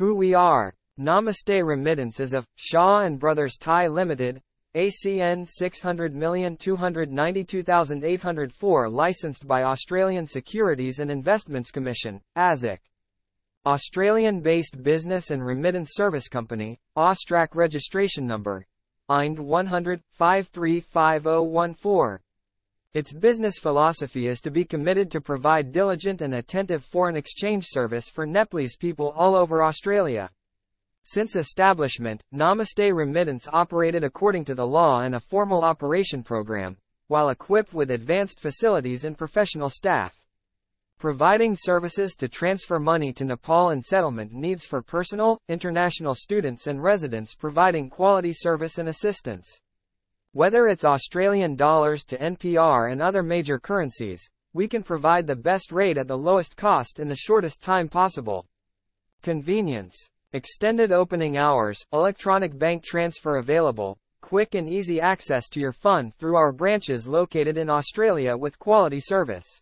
Who we are. Namaste Remittances of Shaw and Brothers Thai Limited, ACN 600292804 licensed by Australian Securities and Investments Commission, ASIC. Australian-based business and remittance service company, Austrac registration number, IND 100 535014. Its business philosophy is to be committed to provide diligent and attentive foreign exchange service for Nepalese people all over Australia. Since establishment, Namaste Remittance operated according to the law and a formal operation program, while equipped with advanced facilities and professional staff. Providing services to transfer money to Nepal and settlement needs for personal, international students and residents providing quality service and assistance. Whether it's Australian dollars to NPR and other major currencies, we can provide the best rate at the lowest cost in the shortest time possible. Convenience. Extended opening hours, electronic bank transfer available, quick and easy access to your fund through our branches located in Australia with quality service.